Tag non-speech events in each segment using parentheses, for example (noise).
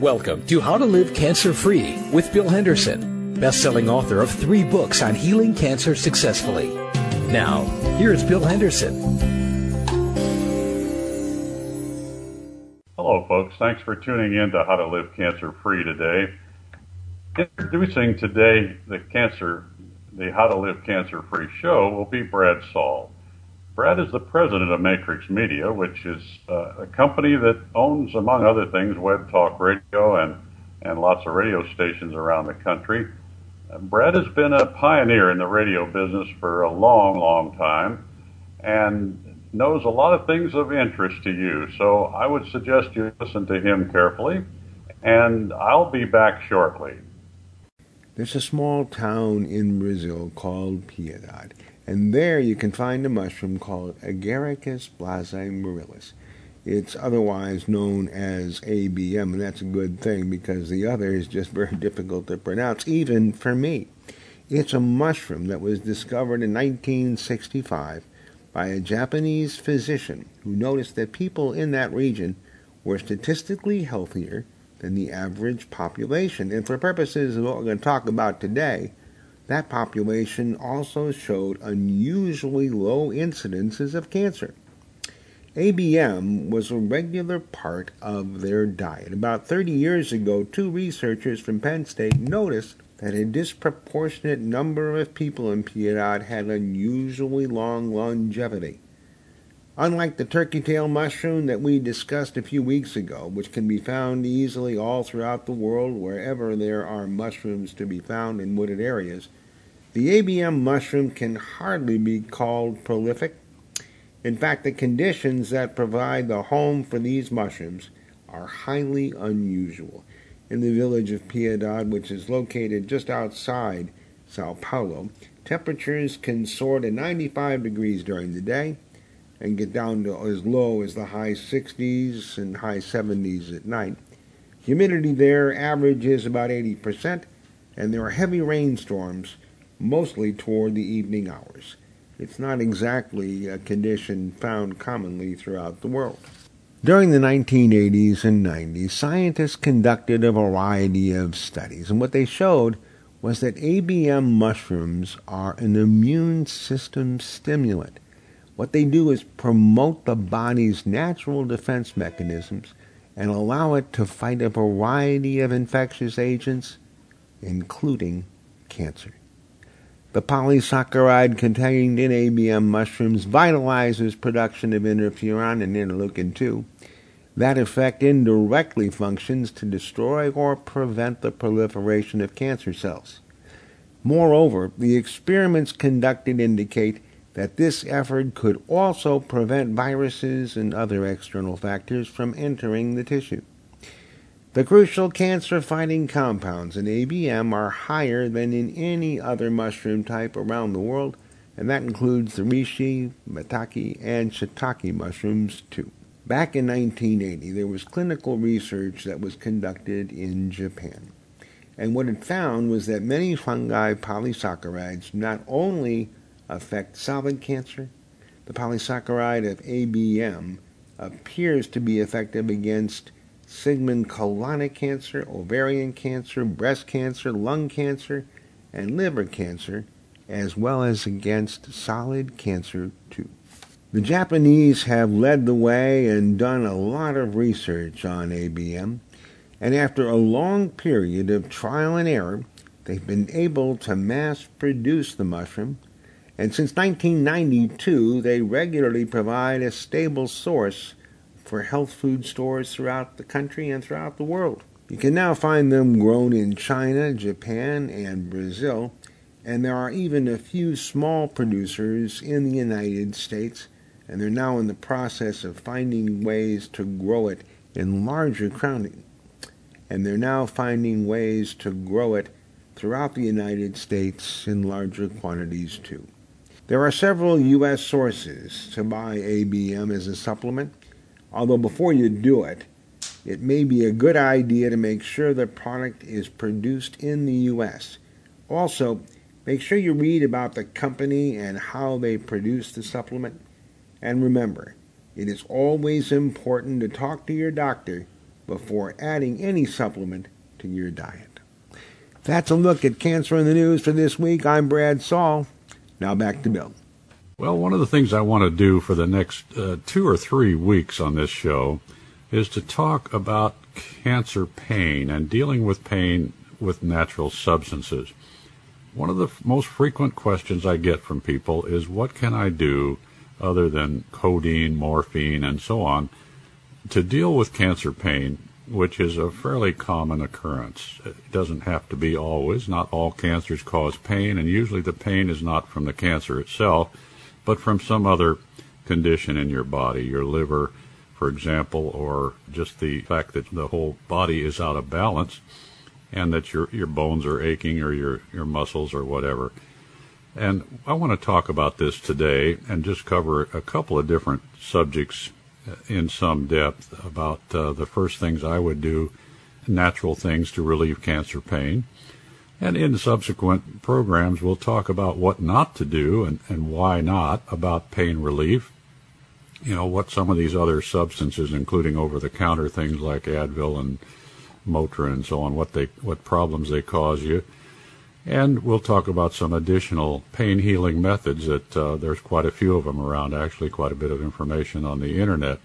Welcome to How to Live Cancer Free with Bill Henderson, best-selling author of three books on healing cancer successfully. Now, here's Bill Henderson. Hello, folks. Thanks for tuning in to How to Live Cancer Free today. Introducing today the cancer, the How to Live Cancer Free show will be Brad Saul. Brad is the president of Matrix Media, which is uh, a company that owns, among other things, Web Talk Radio and, and lots of radio stations around the country. Uh, Brad has been a pioneer in the radio business for a long, long time and knows a lot of things of interest to you. So I would suggest you listen to him carefully, and I'll be back shortly. There's a small town in Brazil called Piedade and there you can find a mushroom called Agaricus blazei It's otherwise known as ABM, and that's a good thing because the other is just very (laughs) difficult to pronounce, even for me. It's a mushroom that was discovered in 1965 by a Japanese physician who noticed that people in that region were statistically healthier than the average population. And for purposes of what we're going to talk about today, that population also showed unusually low incidences of cancer. ABM was a regular part of their diet. About 30 years ago, two researchers from Penn State noticed that a disproportionate number of people in Piedade had unusually long longevity. Unlike the turkey tail mushroom that we discussed a few weeks ago, which can be found easily all throughout the world wherever there are mushrooms to be found in wooded areas, the ABM mushroom can hardly be called prolific. In fact, the conditions that provide the home for these mushrooms are highly unusual. In the village of Piedade, which is located just outside Sao Paulo, temperatures can soar to 95 degrees during the day and get down to as low as the high 60s and high 70s at night. Humidity there averages about 80%, and there are heavy rainstorms mostly toward the evening hours. It's not exactly a condition found commonly throughout the world. During the 1980s and 90s, scientists conducted a variety of studies, and what they showed was that ABM mushrooms are an immune system stimulant. What they do is promote the body's natural defense mechanisms and allow it to fight a variety of infectious agents, including cancer. The polysaccharide contained in ABM mushrooms vitalizes production of interferon and interleukin 2. That effect indirectly functions to destroy or prevent the proliferation of cancer cells. Moreover, the experiments conducted indicate that this effort could also prevent viruses and other external factors from entering the tissue. The crucial cancer fighting compounds in ABM are higher than in any other mushroom type around the world, and that includes the reishi, maitake, and shiitake mushrooms too. Back in 1980, there was clinical research that was conducted in Japan. And what it found was that many fungi polysaccharides not only affect solid cancer, the polysaccharide of ABM appears to be effective against sigmoid colonic cancer, ovarian cancer, breast cancer, lung cancer, and liver cancer, as well as against solid cancer too. The Japanese have led the way and done a lot of research on ABM, and after a long period of trial and error, they've been able to mass produce the mushroom, and since 1992, they regularly provide a stable source for health food stores throughout the country and throughout the world. You can now find them grown in China, Japan, and Brazil, and there are even a few small producers in the United States, and they're now in the process of finding ways to grow it in larger quantities. And they're now finding ways to grow it throughout the United States in larger quantities too. There are several U.S. sources to buy ABM as a supplement. Although before you do it, it may be a good idea to make sure the product is produced in the U.S. Also, make sure you read about the company and how they produce the supplement. And remember, it is always important to talk to your doctor before adding any supplement to your diet. That's a look at cancer in the news for this week. I'm Brad Saul. Now back to Bill. Well, one of the things I want to do for the next uh, two or three weeks on this show is to talk about cancer pain and dealing with pain with natural substances. One of the f- most frequent questions I get from people is what can I do other than codeine, morphine, and so on to deal with cancer pain, which is a fairly common occurrence. It doesn't have to be always. Not all cancers cause pain, and usually the pain is not from the cancer itself, but from some other condition in your body, your liver, for example, or just the fact that the whole body is out of balance and that your your bones are aching or your your muscles or whatever. And I want to talk about this today and just cover a couple of different subjects in some depth about uh, the first things I would do, natural things to relieve cancer pain. And in subsequent programs, we'll talk about what not to do and, and why not about pain relief. You know, what some of these other substances, including over the counter things like Advil and Motrin and so on, what they, what problems they cause you. And we'll talk about some additional pain healing methods that uh, there's quite a few of them around, actually, quite a bit of information on the internet.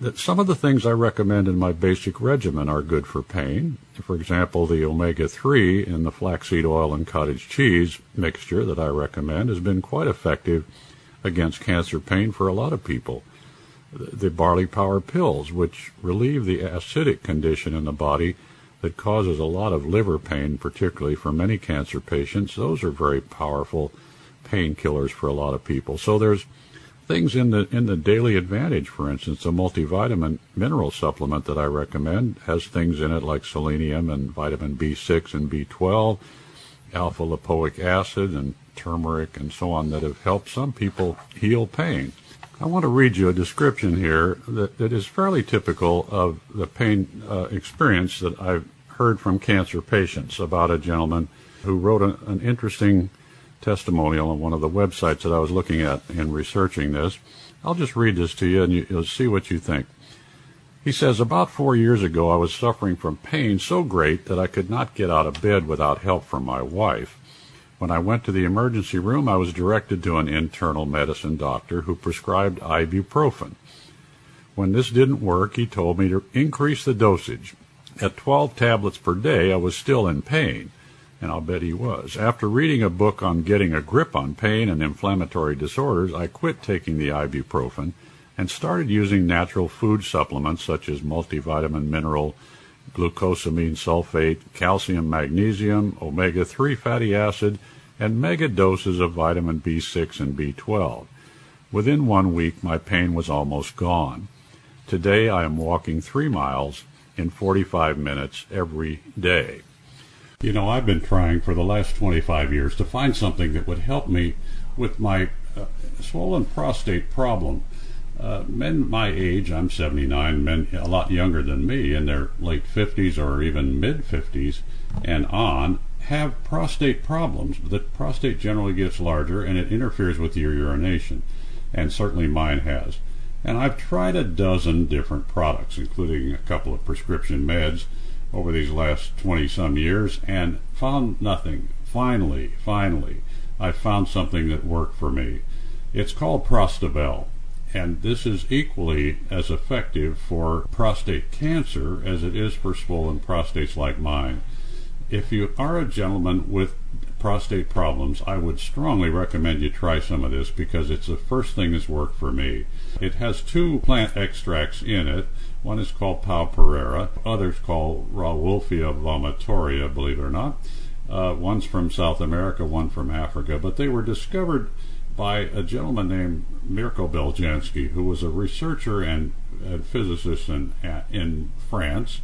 That some of the things I recommend in my basic regimen are good for pain. For example, the omega 3 in the flaxseed oil and cottage cheese mixture that I recommend has been quite effective against cancer pain for a lot of people. The barley power pills, which relieve the acidic condition in the body that causes a lot of liver pain, particularly for many cancer patients. Those are very powerful painkillers for a lot of people. So there's things in the in the daily advantage, for instance, a multivitamin mineral supplement that I recommend has things in it like selenium and vitamin B6 and B12, alpha lipoic acid and turmeric and so on that have helped some people heal pain. I want to read you a description here that, that is fairly typical of the pain uh, experience that I've heard from cancer patients about a gentleman who wrote a, an interesting testimonial on one of the websites that I was looking at in researching this. I'll just read this to you and you, you'll see what you think. He says, About four years ago, I was suffering from pain so great that I could not get out of bed without help from my wife. When I went to the emergency room, I was directed to an internal medicine doctor who prescribed ibuprofen. When this didn't work, he told me to increase the dosage. At 12 tablets per day, I was still in pain, and I'll bet he was. After reading a book on getting a grip on pain and inflammatory disorders, I quit taking the ibuprofen and started using natural food supplements such as multivitamin mineral glucosamine sulfate, calcium, magnesium, omega 3 fatty acid, and mega doses of vitamin B6 and B12. Within one week, my pain was almost gone. Today, I am walking three miles in 45 minutes every day. You know, I've been trying for the last 25 years to find something that would help me with my uh, swollen prostate problem. Uh, men my age, I'm 79, men a lot younger than me, in their late 50s or even mid 50s and on, have prostate problems. The prostate generally gets larger and it interferes with your urination, and certainly mine has. And I've tried a dozen different products, including a couple of prescription meds over these last 20 some years, and found nothing. Finally, finally, I found something that worked for me. It's called Prostabel and this is equally as effective for prostate cancer as it is for swollen prostates like mine. If you are a gentleman with prostate problems, I would strongly recommend you try some of this because it's the first thing that's worked for me. It has two plant extracts in it. One is called Pau Pereira, others called Rauwolfia vomitoria, believe it or not. Uh, one's from South America, one from Africa, but they were discovered by a gentleman named Mirko Beljanski, who was a researcher and, and physicist in, in France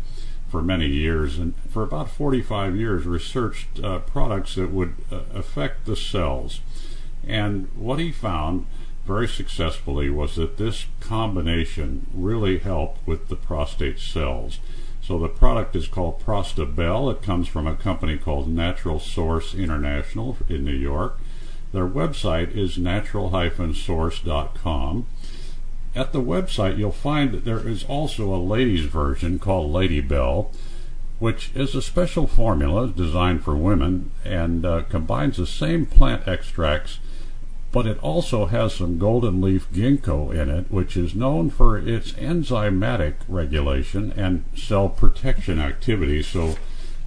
for many years, and for about 45 years researched uh, products that would uh, affect the cells. And what he found very successfully was that this combination really helped with the prostate cells. So the product is called Prostabel. It comes from a company called Natural Source International in New York. Their website is natural-source.com. at the website, you'll find that there is also a ladies' version called Lady Bell, which is a special formula designed for women and uh, combines the same plant extracts, but it also has some golden leaf ginkgo in it, which is known for its enzymatic regulation and cell protection activity. So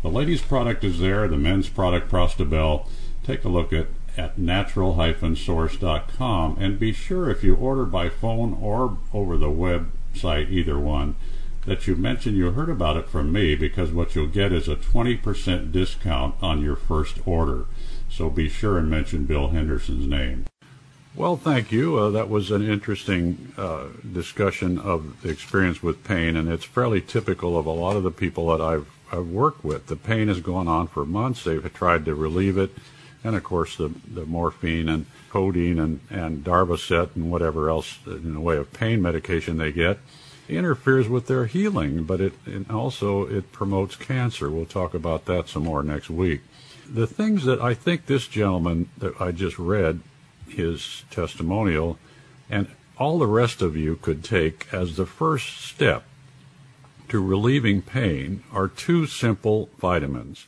the ladies' product is there, the men's product, Prostabel. Take a look at at natural-source.com and be sure if you order by phone or over the website, either one, that you mention you heard about it from me because what you'll get is a 20% discount on your first order. So be sure and mention Bill Henderson's name. Well, thank you. Uh, that was an interesting uh, discussion of the experience with pain, and it's fairly typical of a lot of the people that I've, I've worked with. The pain has gone on for months. They've tried to relieve it and of course the, the morphine and codeine and, and Darvocet and whatever else in the way of pain medication they get interferes with their healing, but it, it also it promotes cancer. We'll talk about that some more next week. The things that I think this gentleman that I just read his testimonial and all the rest of you could take as the first step to relieving pain are two simple vitamins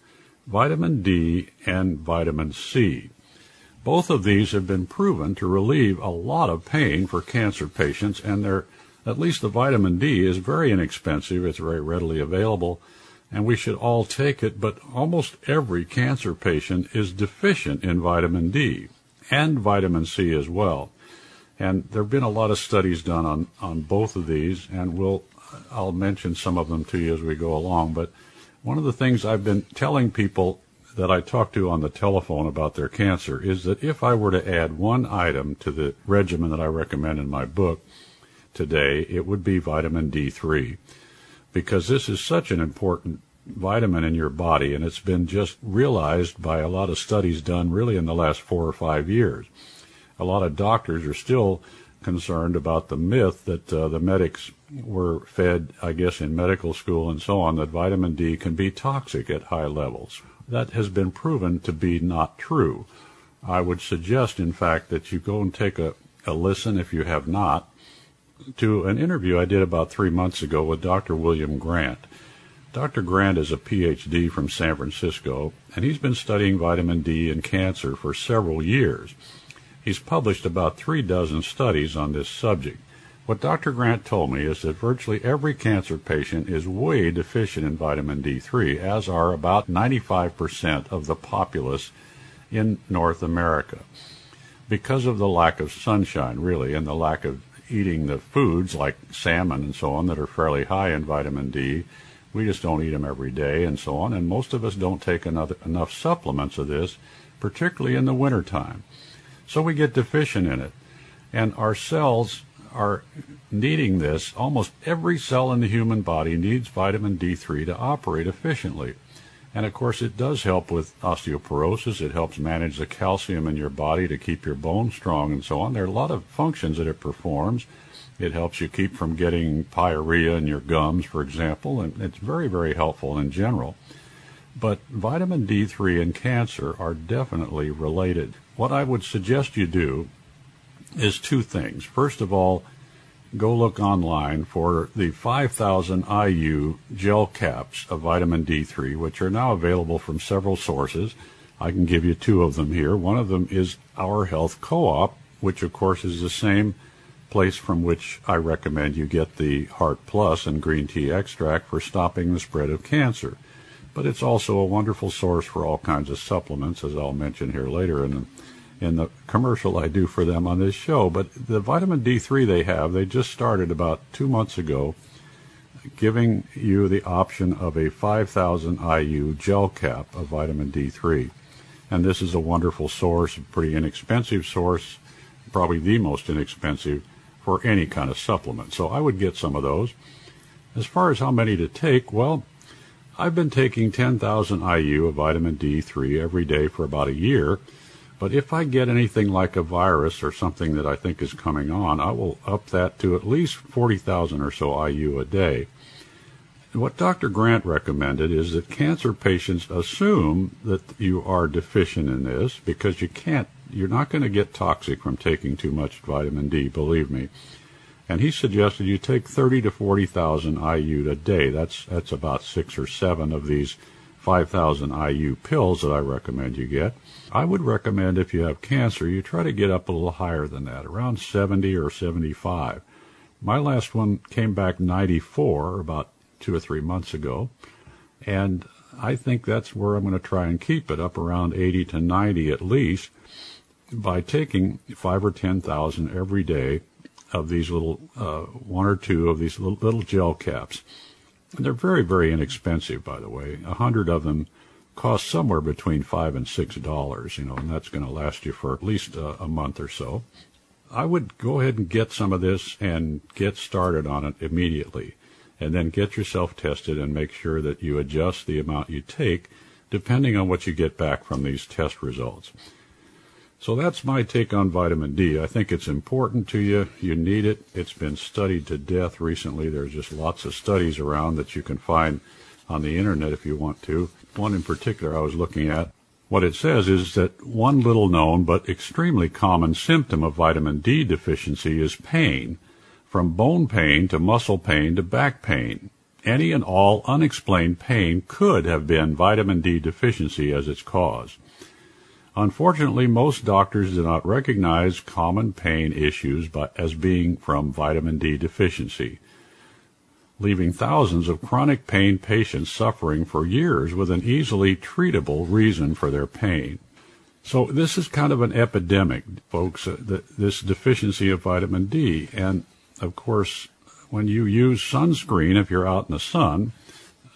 vitamin D and vitamin C. Both of these have been proven to relieve a lot of pain for cancer patients, and they're, at least the vitamin D is very inexpensive. It's very readily available, and we should all take it, but almost every cancer patient is deficient in vitamin D and vitamin C as well. And there have been a lot of studies done on, on both of these, and we'll, I'll mention some of them to you as we go along, but one of the things I've been telling people that I talk to on the telephone about their cancer is that if I were to add one item to the regimen that I recommend in my book today, it would be vitamin D3 because this is such an important vitamin in your body and it's been just realized by a lot of studies done really in the last four or five years. A lot of doctors are still concerned about the myth that uh, the medics were fed, I guess, in medical school and so on, that vitamin D can be toxic at high levels. That has been proven to be not true. I would suggest, in fact, that you go and take a, a listen, if you have not, to an interview I did about three months ago with Dr. William Grant. Dr. Grant is a PhD from San Francisco, and he's been studying vitamin D in cancer for several years. He's published about three dozen studies on this subject. What Dr. Grant told me is that virtually every cancer patient is way deficient in vitamin D3, as are about 95% of the populace in North America. Because of the lack of sunshine, really, and the lack of eating the foods like salmon and so on that are fairly high in vitamin D, we just don't eat them every day and so on, and most of us don't take enough, enough supplements of this, particularly in the wintertime. So we get deficient in it. And our cells are needing this. Almost every cell in the human body needs vitamin D3 to operate efficiently. And of course, it does help with osteoporosis. It helps manage the calcium in your body to keep your bones strong and so on. There are a lot of functions that it performs. It helps you keep from getting pyorrhea in your gums, for example, and it's very, very helpful in general. But vitamin D3 and cancer are definitely related. What I would suggest you do is two things. First of all, go look online for the 5,000 IU gel caps of vitamin D3, which are now available from several sources. I can give you two of them here. One of them is Our Health Co-op, which of course is the same place from which I recommend you get the Heart Plus and green tea extract for stopping the spread of cancer. But it's also a wonderful source for all kinds of supplements, as I'll mention here later in in the commercial I do for them on this show. But the vitamin D3 they have, they just started about two months ago, giving you the option of a 5,000 IU gel cap of vitamin D3. And this is a wonderful source, a pretty inexpensive source, probably the most inexpensive for any kind of supplement. So I would get some of those. As far as how many to take, well, I've been taking 10,000 IU of vitamin D3 every day for about a year but if I get anything like a virus or something that I think is coming on, I will up that to at least 40,000 or so IU a day. What Dr. Grant recommended is that cancer patients assume that you are deficient in this because you can't, you're not going to get toxic from taking too much vitamin D, believe me. and he suggested you take 30 to 40,000 IU a day. That's that's about six or seven of these 5,000 IU pills that I recommend you get. I would recommend if you have cancer, you try to get up a little higher than that, around 70 or 75. My last one came back 94 about two or three months ago, and I think that's where I'm going to try and keep it up around 80 to 90 at least by taking five or 10,000 every day of these little, uh, one or two of these little, little gel caps. And they're very, very inexpensive, by the way. A hundred of them cost somewhere between five and six dollars, you know, and that's going to last you for at least a, a month or so. I would go ahead and get some of this and get started on it immediately and then get yourself tested and make sure that you adjust the amount you take depending on what you get back from these test results. So that's my take on vitamin D. I think it's important to you. You need it. It's been studied to death recently. There's just lots of studies around that you can find on the internet if you want to. One in particular I was looking at. What it says is that one little known but extremely common symptom of vitamin D deficiency is pain from bone pain to muscle pain to back pain. Any and all unexplained pain could have been vitamin D deficiency as its cause. Unfortunately, most doctors do not recognize common pain issues as being from vitamin D deficiency, leaving thousands of chronic pain patients suffering for years with an easily treatable reason for their pain. So this is kind of an epidemic, folks, uh, this deficiency of vitamin D. And of course, when you use sunscreen, if you're out in the sun,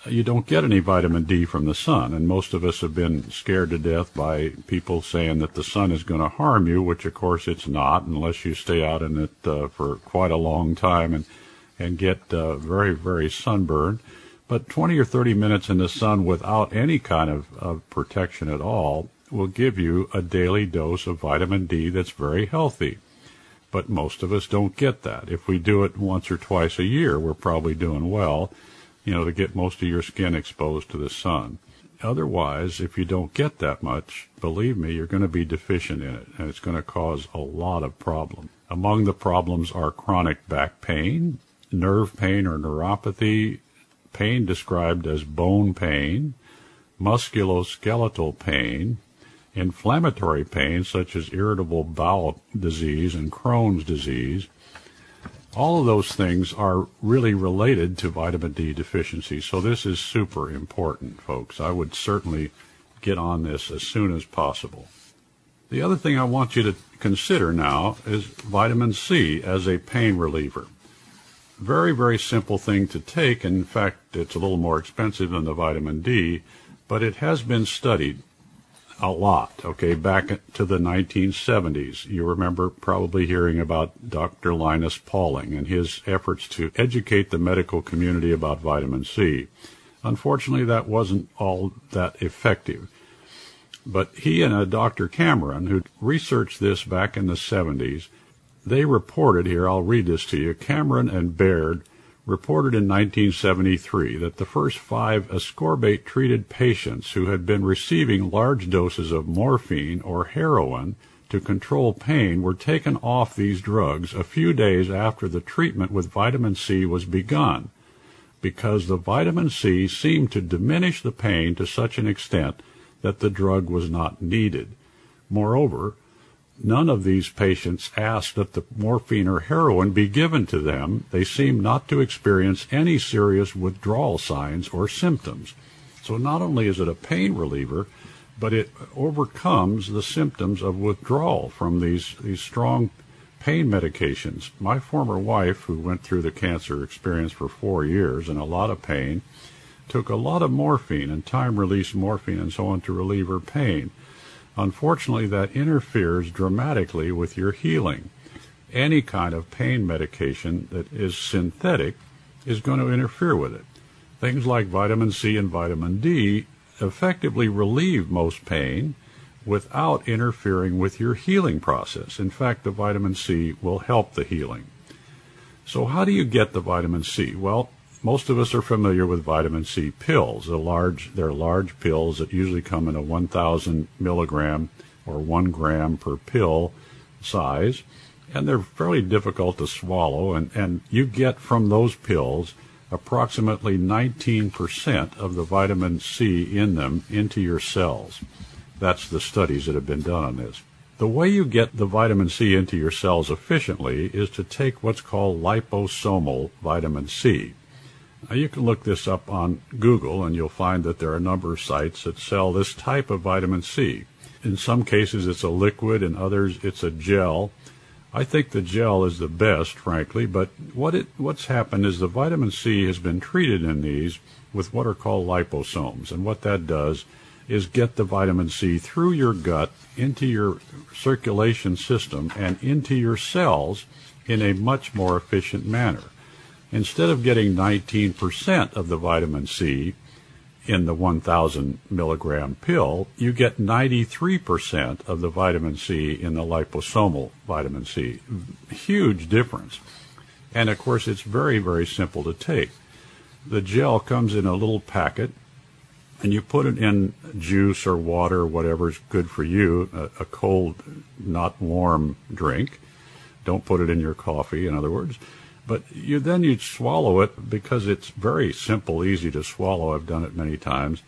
you don't get any vitamin D from the sun. And most of us have been scared to death by people saying that the sun is going to harm you, which of course it's not unless you stay out in it uh, for quite a long time and, and get uh, very, very sunburned. But 20 or 30 minutes in the sun without any kind of, of protection at all will give you a daily dose of vitamin D that's very healthy but most of us don't get that. If we do it once or twice a year, we're probably doing well, you know, to get most of your skin exposed to the sun. Otherwise, if you don't get that much, believe me, you're going to be deficient in it, and it's going to cause a lot of problems. Among the problems are chronic back pain, nerve pain or neuropathy, pain described as bone pain, musculoskeletal pain, inflammatory pain such as irritable bowel disease and Crohn's disease. All of those things are really related to vitamin D deficiency. So this is super important, folks. I would certainly get on this as soon as possible. The other thing I want you to consider now is vitamin C as a pain reliever. Very, very simple thing to take. In fact, it's a little more expensive than the vitamin D, but it has been studied a lot, okay, back to the 1970s. You remember probably hearing about Dr. Linus Pauling and his efforts to educate the medical community about vitamin C. Unfortunately, that wasn't all that effective. But he and a Dr. Cameron, who researched this back in the 70s, they reported here, I'll read this to you, Cameron and Baird reported in 1973 that the first five ascorbate treated patients who had been receiving large doses of morphine or heroin to control pain were taken off these drugs a few days after the treatment with vitamin C was begun because the vitamin C seemed to diminish the pain to such an extent that the drug was not needed. Moreover, None of these patients asked that the morphine or heroin be given to them. They seemed not to experience any serious withdrawal signs or symptoms. So not only is it a pain reliever, but it overcomes the symptoms of withdrawal from these, these strong pain medications. My former wife, who went through the cancer experience for four years and a lot of pain, took a lot of morphine and time release morphine and so on to relieve her pain. Unfortunately, that interferes dramatically with your healing. Any kind of pain medication that is synthetic is going to interfere with it. Things like vitamin C and vitamin D effectively relieve most pain without interfering with your healing process. In fact, the vitamin C will help the healing. So how do you get the vitamin C? Well, most of us are familiar with vitamin C pills. They're large, they're large pills that usually come in a 1,000 milligram or one gram per pill size, and they're fairly difficult to swallow. And, and you get from those pills approximately 19% of the vitamin C in them into your cells. That's the studies that have been done on this. The way you get the vitamin C into your cells efficiently is to take what's called liposomal vitamin C. Now you can look this up on Google and you'll find that there are a number of sites that sell this type of vitamin C. In some cases it's a liquid, in others it's a gel. I think the gel is the best, frankly, but what it, what's happened is the vitamin C has been treated in these with what are called liposomes. And what that does is get the vitamin C through your gut into your circulation system and into your cells in a much more efficient manner. Instead of getting 19% of the vitamin C in the 1000 milligram pill, you get 93% of the vitamin C in the liposomal vitamin C. Huge difference. And of course, it's very, very simple to take. The gel comes in a little packet, and you put it in juice or water or whatever is good for you, a, a cold, not warm drink. Don't put it in your coffee, in other words. But you then you swallow it because it's very simple, easy to swallow. I've done it many times,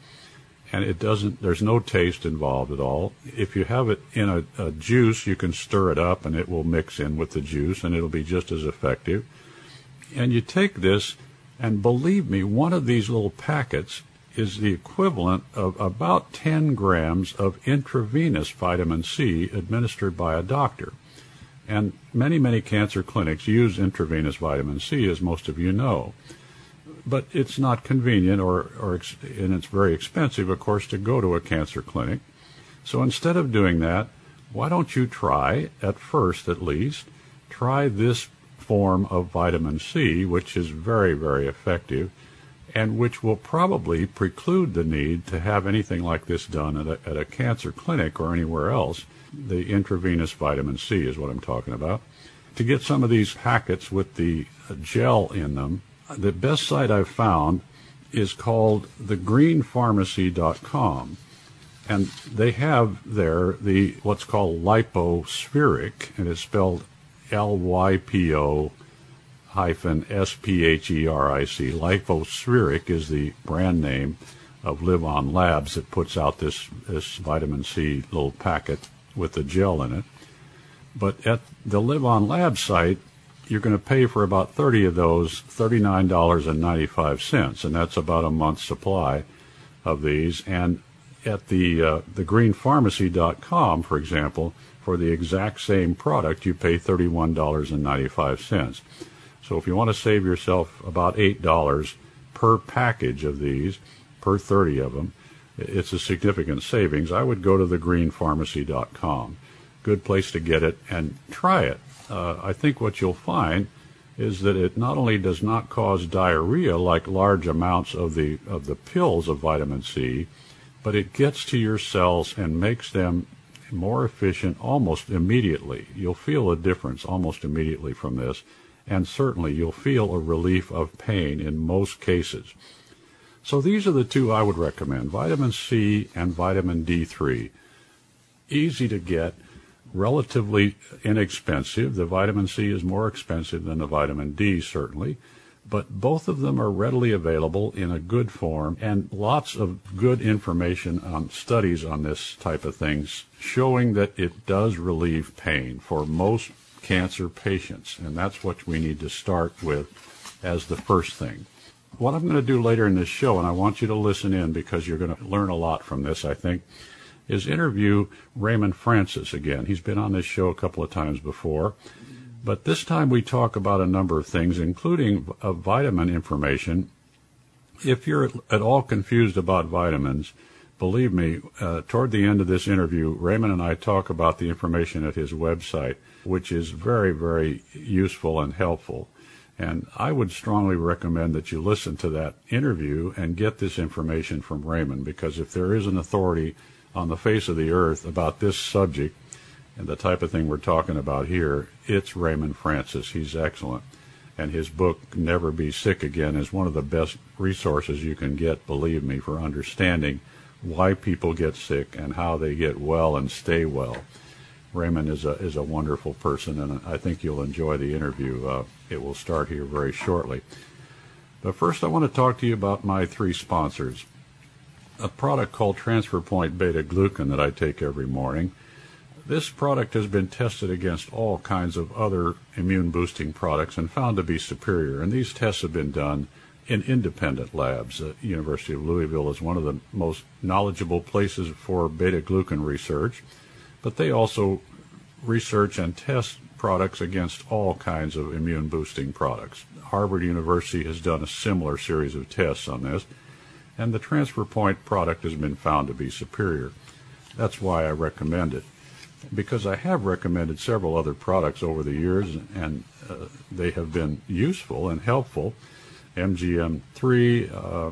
and it doesn't. There's no taste involved at all. If you have it in a, a juice, you can stir it up, and it will mix in with the juice, and it'll be just as effective. And you take this, and believe me, one of these little packets is the equivalent of about 10 grams of intravenous vitamin C administered by a doctor. And many, many cancer clinics use intravenous vitamin C, as most of you know. But it's not convenient or, or and it's very expensive, of course, to go to a cancer clinic. So instead of doing that, why don't you try, at first at least, try this form of vitamin C, which is very, very effective and which will probably preclude the need to have anything like this done at a, at a cancer clinic or anywhere else the intravenous vitamin C is what I'm talking about. To get some of these packets with the gel in them, the best site I've found is called thegreenpharmacy.com. And they have there the what's called Lypo-Spheric, and it's spelled L-Y-P-O hyphen S-P-H-E-R-I-C. Lypo-Spheric is the brand name of LivOn Labs that puts out this, this vitamin C little packet with the gel in it. But at the LivOn Lab site, you're going to pay for about 30 of those, $39.95, and that's about a month's supply of these. And at the uh, thegreenpharmacy.com, for example, for the exact same product, you pay $31.95. So if you want to save yourself about $8 per package of these, per 30 of them, it's a significant savings. I would go to thegreenpharmacy.com. Good place to get it and try it. Uh, I think what you'll find is that it not only does not cause diarrhea like large amounts of the of the pills of vitamin C, but it gets to your cells and makes them more efficient almost immediately. You'll feel a difference almost immediately from this, and certainly you'll feel a relief of pain in most cases. So these are the two I would recommend vitamin C and vitamin D3. Easy to get, relatively inexpensive. The vitamin C is more expensive than the vitamin D, certainly, but both of them are readily available in a good form and lots of good information on studies on this type of things showing that it does relieve pain for most cancer patients. And that's what we need to start with as the first thing what I'm going to do later in this show, and I want you to listen in because you're going to learn a lot from this, I think, is interview Raymond Francis again. He's been on this show a couple of times before, but this time we talk about a number of things, including vitamin information. If you're at all confused about vitamins, believe me, uh, toward the end of this interview, Raymond and I talk about the information at his website, which is very, very useful and helpful. And I would strongly recommend that you listen to that interview and get this information from Raymond because if there is an authority on the face of the earth about this subject and the type of thing we're talking about here, it's Raymond Francis. He's excellent. And his book, Never Be Sick Again, is one of the best resources you can get, believe me, for understanding why people get sick and how they get well and stay well. Raymond is a is a wonderful person, and I think you'll enjoy the interview. Uh, it will start here very shortly. But first, I want to talk to you about my three sponsors. A product called Transfer Point Beta Glucan that I take every morning. This product has been tested against all kinds of other immune boosting products and found to be superior. And these tests have been done in independent labs. The University of Louisville is one of the most knowledgeable places for beta glucan research, but they also research and test products against all kinds of immune boosting products. Harvard University has done a similar series of tests on this, and the transfer point product has been found to be superior. That's why I recommend it. Because I have recommended several other products over the years, and uh, they have been useful and helpful MGN3, uh,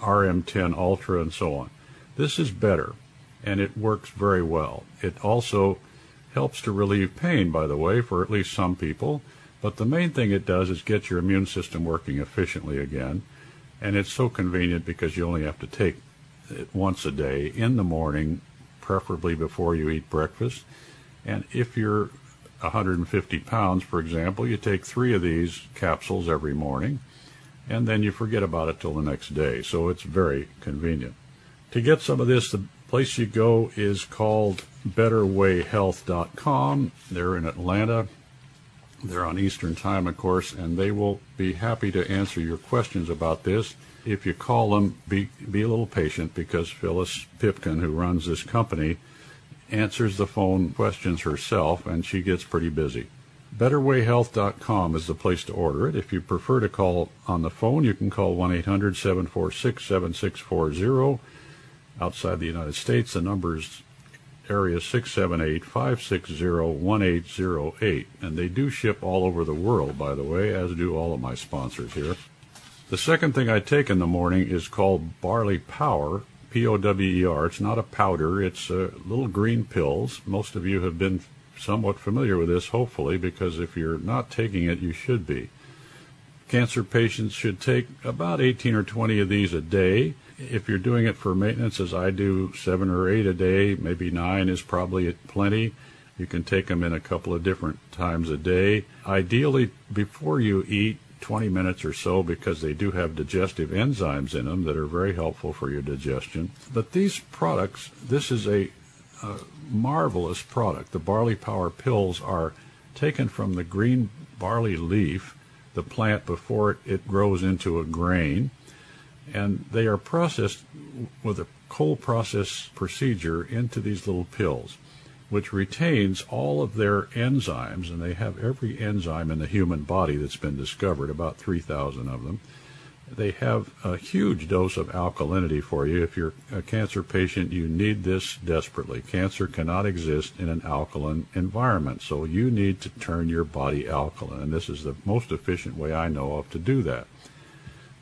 RM10 Ultra, and so on. This is better, and it works very well. It also helps to relieve pain, by the way, for at least some people. But the main thing it does is get your immune system working efficiently again. And it's so convenient because you only have to take it once a day in the morning, preferably before you eat breakfast. And if you're 150 pounds, for example, you take three of these capsules every morning, and then you forget about it till the next day. So it's very convenient. To get some of this, the place you go is called BetterWayHealth.com. They're in Atlanta. They're on Eastern Time, of course, and they will be happy to answer your questions about this. If you call them, be, be a little patient because Phyllis Pipkin, who runs this company, answers the phone questions herself, and she gets pretty busy. BetterWayHealth.com is the place to order it. If you prefer to call on the phone, you can call 1 800 746 7640. Outside the United States, the number is area 678 560 1808. And they do ship all over the world, by the way, as do all of my sponsors here. The second thing I take in the morning is called Barley Power, P O W E R. It's not a powder, it's uh, little green pills. Most of you have been somewhat familiar with this, hopefully, because if you're not taking it, you should be. Cancer patients should take about 18 or 20 of these a day. If you're doing it for maintenance, as I do, seven or eight a day, maybe nine is probably plenty. You can take them in a couple of different times a day. Ideally, before you eat, 20 minutes or so because they do have digestive enzymes in them that are very helpful for your digestion. But these products, this is a, a marvelous product. The barley power pills are taken from the green barley leaf, the plant before it, it grows into a grain, and they are processed with a cold process procedure into these little pills which retains all of their enzymes, and they have every enzyme in the human body that's been discovered, about 3,000 of them. They have a huge dose of alkalinity for you. If you're a cancer patient, you need this desperately. Cancer cannot exist in an alkaline environment, so you need to turn your body alkaline, and this is the most efficient way I know of to do that.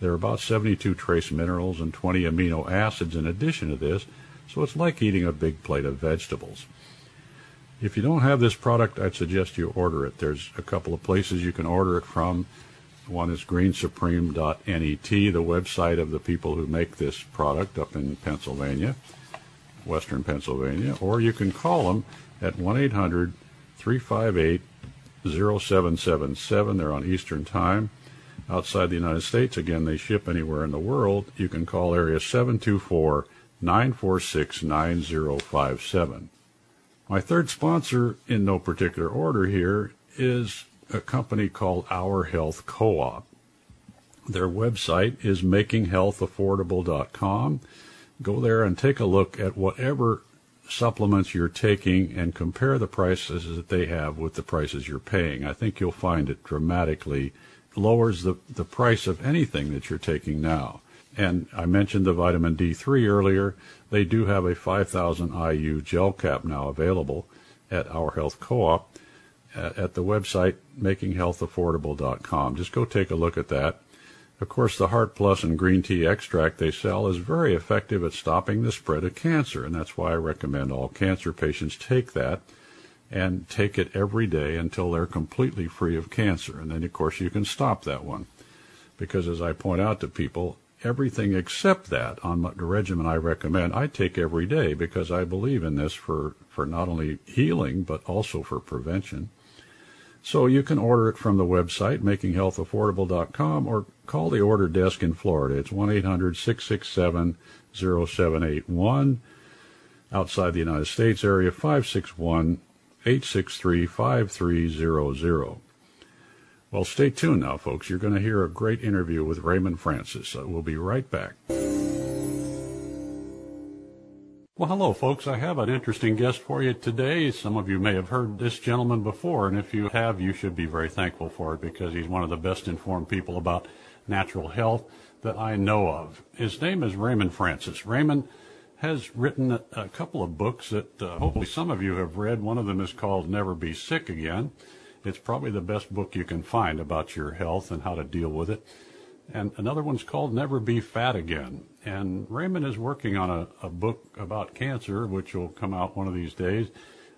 There are about 72 trace minerals and 20 amino acids in addition to this, so it's like eating a big plate of vegetables. If you don't have this product, I'd suggest you order it. There's a couple of places you can order it from. One is greensupreme.net, the website of the people who make this product up in Pennsylvania, western Pennsylvania, or you can call them at 1 800 358 0777. They're on Eastern Time. Outside the United States, again, they ship anywhere in the world. You can call area 724 946 9057. My third sponsor, in no particular order here, is a company called Our Health Co-op. Their website is makinghealthaffordable.com. Go there and take a look at whatever supplements you're taking and compare the prices that they have with the prices you're paying. I think you'll find it dramatically lowers the, the price of anything that you're taking now. And I mentioned the vitamin D3 earlier. They do have a 5,000 IU gel cap now available at Our Health Co-op uh, at the website makinghealthaffordable.com. Just go take a look at that. Of course, the Heart Plus and green tea extract they sell is very effective at stopping the spread of cancer, and that's why I recommend all cancer patients take that and take it every day until they're completely free of cancer. And then, of course, you can stop that one. Because as I point out to people, everything except that on the regimen I recommend. I take every day because I believe in this for, for not only healing, but also for prevention. So you can order it from the website, makinghealthaffordable.com, or call the order desk in Florida. It's 1-800-667-0781. Outside the United States area, 561-863-5300. Well, stay tuned now, folks. You're going to hear a great interview with Raymond Francis. Uh, we'll be right back. Well, hello, folks. I have an interesting guest for you today. Some of you may have heard this gentleman before, and if you have, you should be very thankful for it because he's one of the best informed people about natural health that I know of. His name is Raymond Francis. Raymond has written a, couple of books that uh, hopefully some of you have read. One of them is called Never Be Sick Again. It's probably the best book you can find about your health and how to deal with it. And another one's called Never Be Fat Again. And Raymond is working on a, a book about cancer, which will come out one of these days.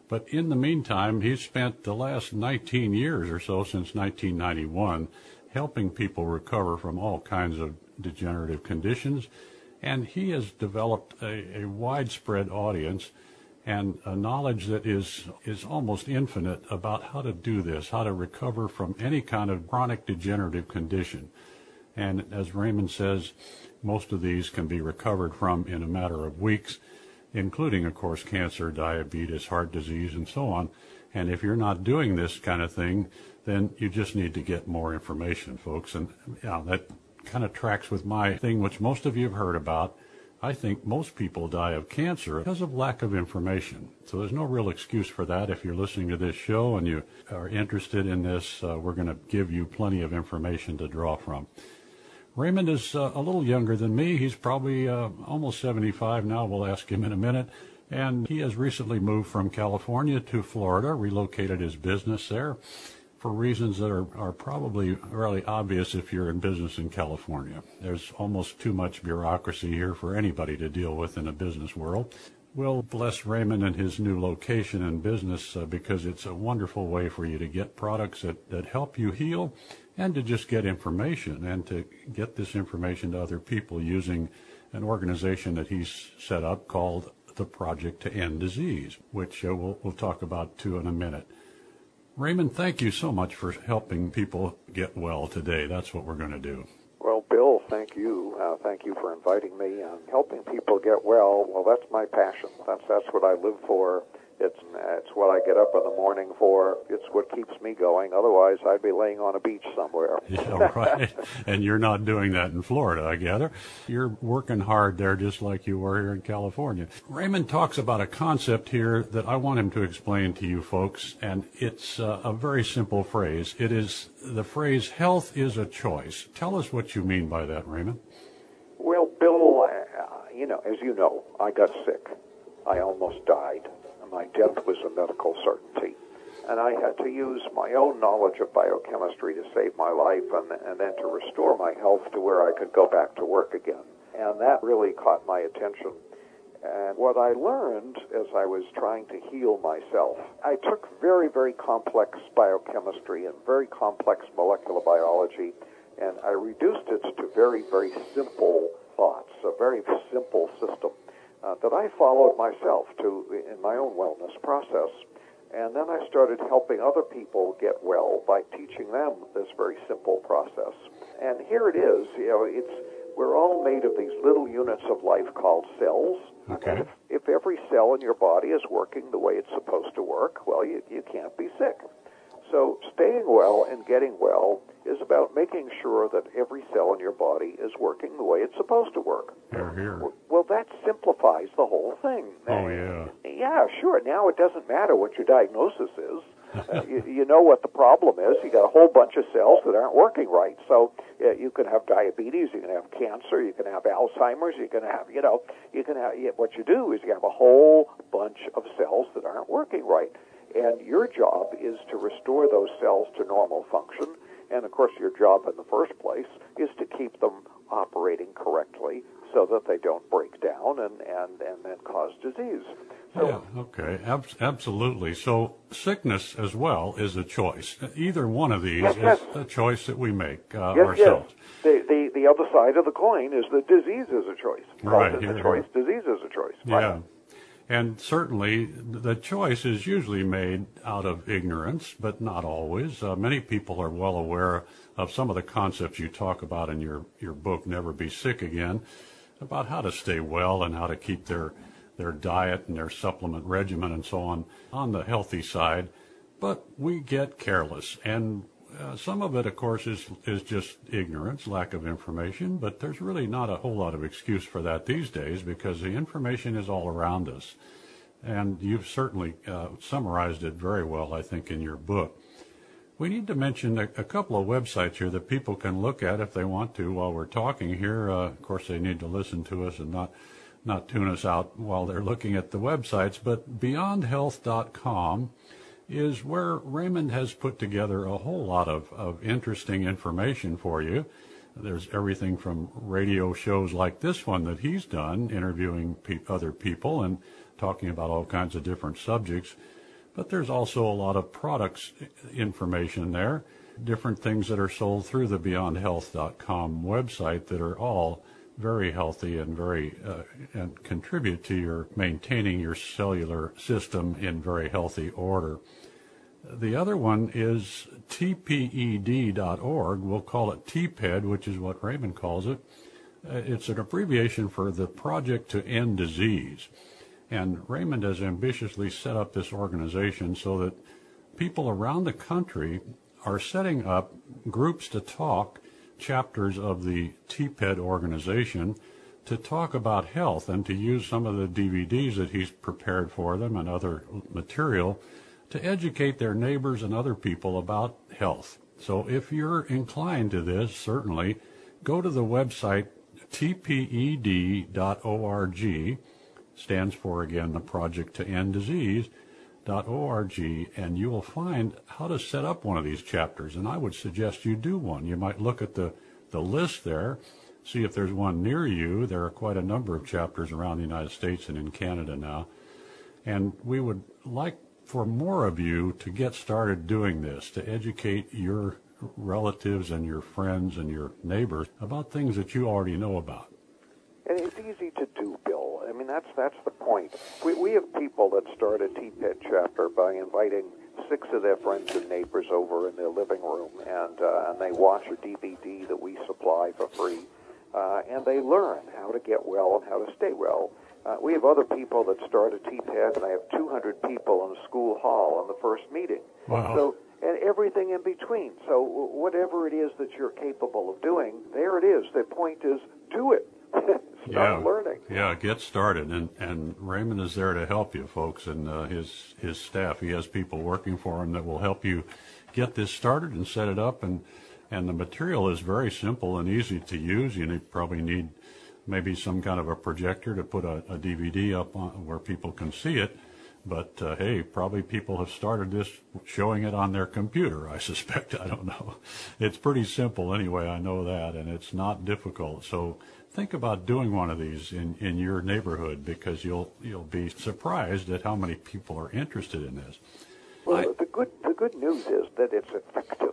But in the meantime, he's spent the last 19 years or so, since 1991, helping people recover from all kinds of degenerative conditions. And he has developed a, a widespread audience and a knowledge that is is almost infinite about how to do this, how to recover from any kind of chronic degenerative condition. And as Raymond says, most of these can be recovered from in a matter of weeks, including, of course, cancer, diabetes, heart disease, and so on. And if you're not doing this kind of thing, then you just need to get more information, folks. And yeah, that kind of tracks with my thing, which most of you have heard about, I think most people die of cancer because of lack of information. So there's no real excuse for that. If you're listening to this show and you are interested in this, uh, we're going to give you plenty of information to draw from. Raymond is uh, a little younger than me. He's probably uh, almost 75 now. We'll ask him in a minute. And he has recently moved from California to Florida, relocated his business there for reasons that are, are probably really obvious if you're in business in California. There's almost too much bureaucracy here for anybody to deal with in a business world. We'll bless Raymond and his new location and business uh, because it's a wonderful way for you to get products that, that help you heal and to just get information and to get this information to other people using an organization that he's set up called the Project to End Disease, which uh, we'll, we'll talk about too in a minute. Raymond, thank you so much for helping people get well today. That's what we're going to do. Well, Bill, thank you. Uh, thank you for inviting me and helping people get well. Well, that's my passion. That's that's what I live for. It's it's what I get up in the morning for. It's what keeps me going. Otherwise, I'd be laying on a beach somewhere. (laughs) yeah, right. and you're not doing that in Florida, I gather. You're working hard there, just like you were here in California. Raymond talks about a concept here that I want him to explain to you folks, and it's uh, a very simple phrase. It is the phrase "health is a choice." Tell us what you mean by that, Raymond. Well, Bill, uh, you know, as you know, I got sick. I almost died my death was a medical certainty. And I had to use my own knowledge of biochemistry to save my life and, and then to restore my health to where I could go back to work again. And that really caught my attention. And what I learned as I was trying to heal myself, I took very, very complex biochemistry and very complex molecular biology, and I reduced it to very, very simple thoughts, a very simple system uh, that I followed myself to in my own wellness process. And then I started helping other people get well by teaching them this very simple process. And here it is. You know, it's we're all made of these little units of life called cells. Okay. If, if every cell in your body is working the way it's supposed to work, well, you, you can't be sick. So staying well and getting well is about making sure that every cell in your body is working the way it's supposed to work. Here, here. Well, that simplifies the whole thing. Oh, yeah. Yeah, sure. Now it doesn't matter what your diagnosis is. uh, (laughs) you, you know what the problem is. You got a whole bunch of cells that aren't working right. So uh, you can have diabetes, you can have cancer, you can have Alzheimer's, you can have, you know, you can have. What you do is you have a whole bunch of cells that aren't working right. And your job is to restore those cells to normal function. And of course, your job in the first place is to keep them operating correctly so that they don't break down and, and, and then cause disease. So, yeah, okay, Ab- absolutely. So sickness as well is a choice. Either one of these yes, is yes. a choice that we make uh, yes, ourselves. Yes. The, the, the other side of the coin is that disease is a choice. Right, is here, a choice, disease is a choice. Yeah. Right. And certainly the choice is usually made out of ignorance, but not always. Uh, many people are well aware of some of the concepts you talk about in your, your book, Never Be Sick Again, about how to stay well and how to keep their, their diet and their supplement regimen and so on on the healthy side. But we get careless and uh, some of it, of course, is is just ignorance, lack of information. But there's really not a whole lot of excuse for that these days because the information is all around us, and you've certainly uh, summarized it very well, I think, in your book. We need to mention a, a, couple of websites here that people can look at if they want to while we're talking here. Uh, of course, they need to listen to us and not not tune us out while they're looking at the websites. But BeyondHealth.com is where Raymond has put together a whole lot of, of interesting information for you. There's everything from radio shows like this one that he's done, interviewing pe- other people and talking about all kinds of different subjects. But there's also a lot of products eh, information there, different things that are sold through the BeyondHealth.com website that are all very healthy and very uh, and contribute to your maintaining your cellular system in very healthy order. The other one is tped.org. We'll call it TPED, which is what Raymond calls it. Uh, it's an abbreviation for the Project to End Disease. And Raymond has ambitiously set up this organization so that people around the country are setting up groups to talk chapters of the TPED organization to talk about health and to use some of the DVDs that he's prepared for them and other material to educate their neighbors and other people about health. So if you're inclined to this, certainly go to the website tped.org, stands for again the Project to End Disease, org and you will find how to set up one of these chapters. And I would suggest you do one. You might look at the, the list there, see if there's one near you. There are quite a number of chapters around the United States and in Canada now. And we would like for more of you to get started doing this, to educate your relatives and your friends and your neighbors about things that you already know about. And it's easy to do, Bill. I mean, that's that's the point. We we have people that start a TPED chapter by inviting six of their friends and neighbors over in their living room, and uh, and they watch a DVD that we supply for free, uh, and they learn how to get well and how to stay well. Uh, we have other people that start a TPED, and I have 200 people in a school hall on the first meeting. Wow. So and everything in between. So whatever it is that you're capable of doing, there it is. The point is, do it. (laughs) Yeah. learning. Yeah, get started, and and Raymond is there to help you, folks, and uh, his his staff. He has people working for him that will help you get this started and set it up, and and the material is very simple and easy to use. You need, probably need maybe some kind of a projector to put a, a DVD up on where people can see it. But uh, hey, probably people have started this showing it on their computer. I (laughs) suspect. I don't know. It's pretty simple anyway. I know that, and it's not difficult. So think about doing one of these in, in your neighborhood because you'll you'll be surprised at how many people are interested in this. Well, I- the good the good news is that it's effective.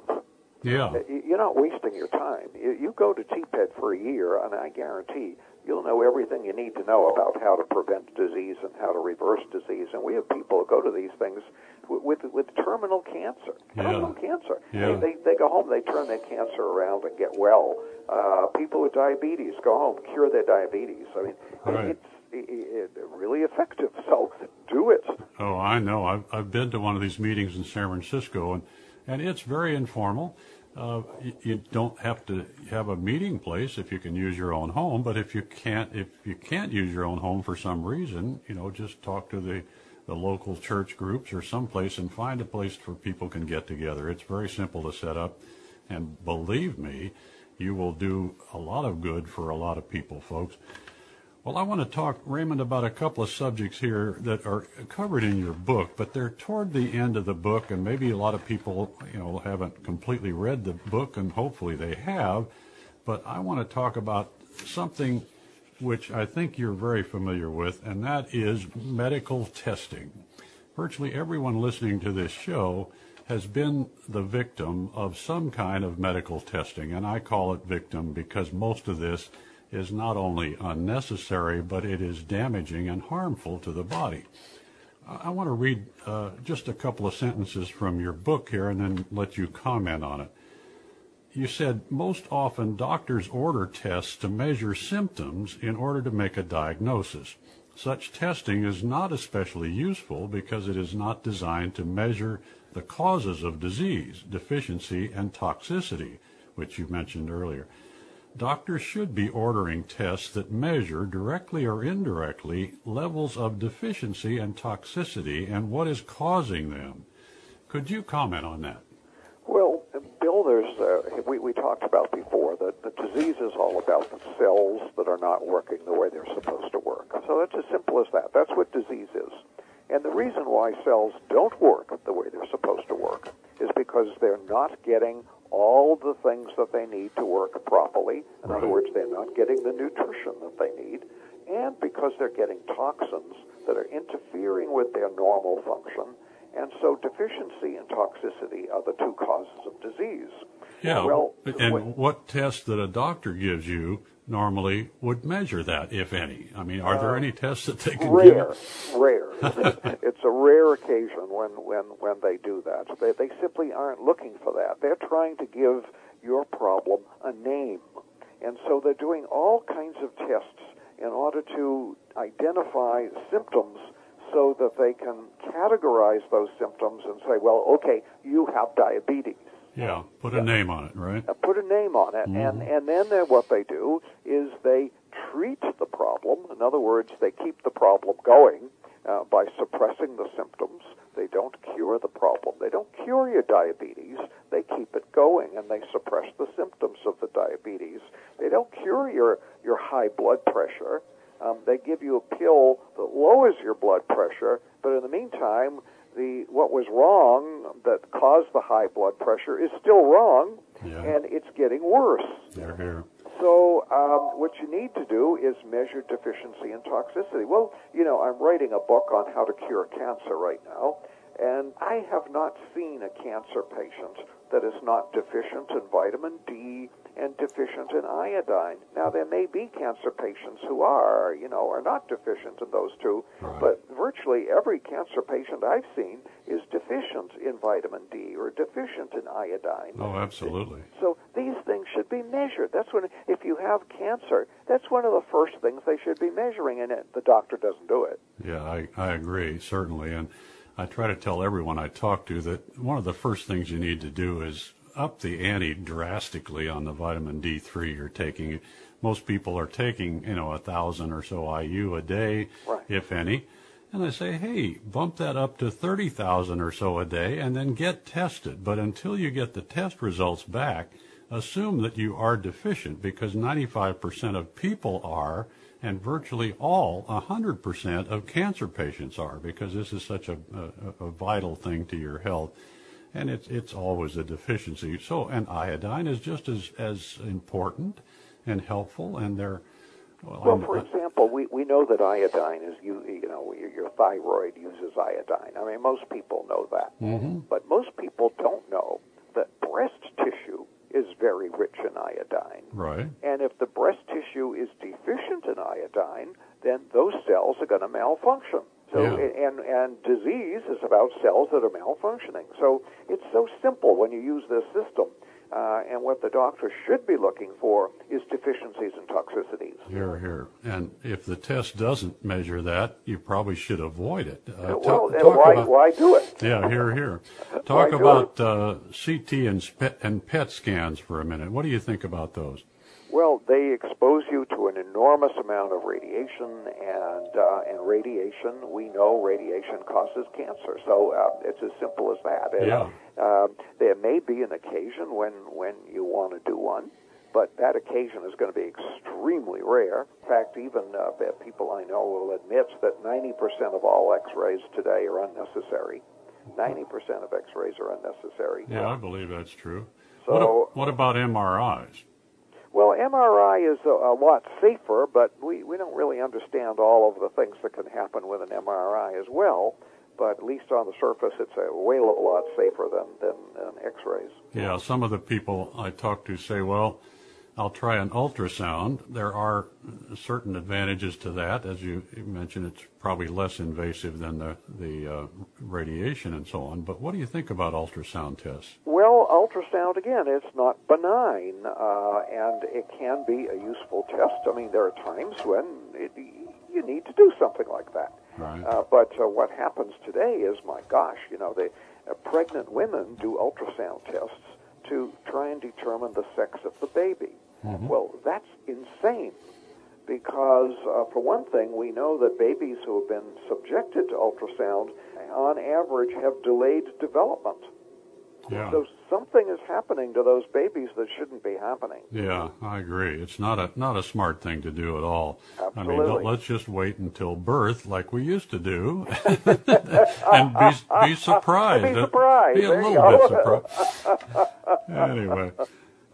Yeah, uh, You- You're not wasting your time. You, you go to TPED for a year, and I guarantee you'll know everything you need to know about how to prevent disease and how to reverse disease. And we have people who go to these things with with, with terminal cancer. Yeah. Terminal cancer. Yeah. They, they they go home, they turn their cancer around and get well. Uh, people with diabetes go home, cure their diabetes. I mean, Right. it's it, it, really effective. So do it. Oh, I know. I've I've been to one of these meetings in San Francisco, and and it's very informal. Uh, you, don't have to have a meeting place if you can use your own home. But if you can't, if you can't use your own home for some reason, you know, just talk to the the local church groups or someplace and find a place where people can get together. It's very simple to set up, and believe me, you will do a lot of good for a lot of people, folks. Well, I want to talk, Raymond, about a couple of subjects here that are covered in your book, but they're toward the end of the book, and maybe a lot of people, you know, haven't completely read the book, and hopefully they have. But I want to talk about something which I think you're very familiar with, and that is medical testing. Virtually everyone listening to this show has been the victim of some kind of medical testing, and I call it victim because most of this is not only unnecessary, but it is damaging and harmful to the body. I want to read uh, just a couple of sentences from your book here and then let you comment on it. You said most often doctors order tests to measure symptoms in order to make a diagnosis. Such testing is not especially useful because it is not designed to measure the causes of disease, deficiency, and toxicity, which you mentioned earlier. Doctors should be ordering tests that measure, directly or indirectly, levels of deficiency and toxicity and what is causing them. Could you comment on that? Well, Bill, there's uh, we, we talked about before that the disease is all about the cells that are not working the way they're supposed to work. So that's as simple as that. That's what disease is. And the reason why cells don't work the way they're supposed to work is because they're not getting all the things that they need to work properly. In right. other words, they're not getting the nutrition that they need, and because they're getting toxins that are interfering with their normal function. And so deficiency and toxicity are the two causes of disease. Yeah. Well, and what test that a doctor gives you normally would measure that, if any? I mean, are there uh, any tests that they can rare, give? Rare, (laughs) rare. it's a rare occasion when when when they do that. They they simply aren't looking for that. They're trying to give your problem a name, and so they're doing all kinds of tests in order to identify symptoms so that they can categorize those symptoms and say, well, okay, you have diabetes. Yeah, put a yeah. name on it, right? Uh, put a name on it, mm-hmm. and and then what they do is they treat the problem. In other words, they keep the problem going uh, by suppressing the symptoms. They don't cure the problem. They don't cure your diabetes. They keep it going, and they suppress the symptoms of the diabetes. They don't cure your your high blood pressure. Um, they give you a pill that lowers your blood pressure, but in the meantime, the what was wrong that caused the high blood pressure is still wrong, yeah. and it's getting worse. Here, here. So um, what you need to do is measure deficiency and toxicity. Well, you know, I'm writing a book on how to cure cancer right now, and I have not seen a cancer patient that is not deficient in vitamin D and deficient in iodine. Now, there may be cancer patients who are, you know, are not deficient in those two, right. but virtually every cancer patient I've seen is deficient in vitamin D or deficient in iodine. Oh, absolutely. So these things should be measured. That's when, if you have cancer, that's one of the first things they should be measuring, and it, the doctor doesn't do it. Yeah, I, I agree, certainly. And I try to tell everyone I talk to that one of the first things you need to do is up the ante drastically on the vitamin D3 you're taking. Most people are taking, you know, a thousand or so IU a day, right. if any. And I say, hey, bump that up to 30,000 or so a day and then get tested. But until you get the test results back, assume that you are deficient because 95% of people are and virtually all, 100% of cancer patients are because this is such a, a, a vital thing to your health and it's it's always a deficiency. So, and iodine is just as as important and helpful, and they're well. well for example, we we know that iodine is you you know your, your thyroid uses iodine. I mean, most people know that, mm-hmm. but most people don't know that breast tissue is very rich in iodine. Right. And if the breast tissue is deficient in iodine, then those cells are going to malfunction. So yeah. and and disease is about cells that are malfunctioning. So it's so simple when you use this system. Uh, and what the doctor should be looking for is deficiencies and toxicities. Here, here. And if the test doesn't measure that, you probably should avoid it. Uh, well, talk, talk why, about, why do it? Yeah, here, here. (laughs) Talk about uh, CT and, and PET scans for a minute. What do you think about those? Well, they expose you to an enormous amount of radiation, and uh, and radiation, we know radiation causes cancer. So uh, it's as simple as that. And, yeah. Uh, there may be an occasion when when you want to do one, but that occasion is going to be extremely rare. In fact, even uh, people I know will admit that 90% of all X-rays today are unnecessary. 90% of X-rays are unnecessary. Yeah, I believe that's true. So, what, what about MRIs? Well, MRI is a, a lot safer, but we, we don't really understand all of the things that can happen with an MRI as well. But at least on the surface, it's a way a lot safer than, than, than X-rays. Yeah, some of the people I talk to say, well, I'll try an ultrasound. There are certain advantages to that. As you mentioned, it's probably less invasive than the, the uh, radiation and so on. But what do you think about ultrasound tests? Well, ultrasound, again, it's not benign, uh, and it can be a useful test. I mean, there are times when it, you need to do something like that. Right. Uh, but uh, what happens today is, my gosh, you know, the uh, pregnant women do ultrasound tests to try and determine the sex of the baby. Mm-hmm. Well, that's insane because, uh, for one thing, we know that babies who have been subjected to ultrasound, on average, have delayed development. Yeah. So something is happening to those babies that shouldn't be happening. Yeah, I agree. It's not a not a smart thing to do at all. Absolutely. I mean, let's just wait until birth, like we used to do, (laughs) and be be surprised. Be surprised. Be a There little bit surprised. (laughs) anyway,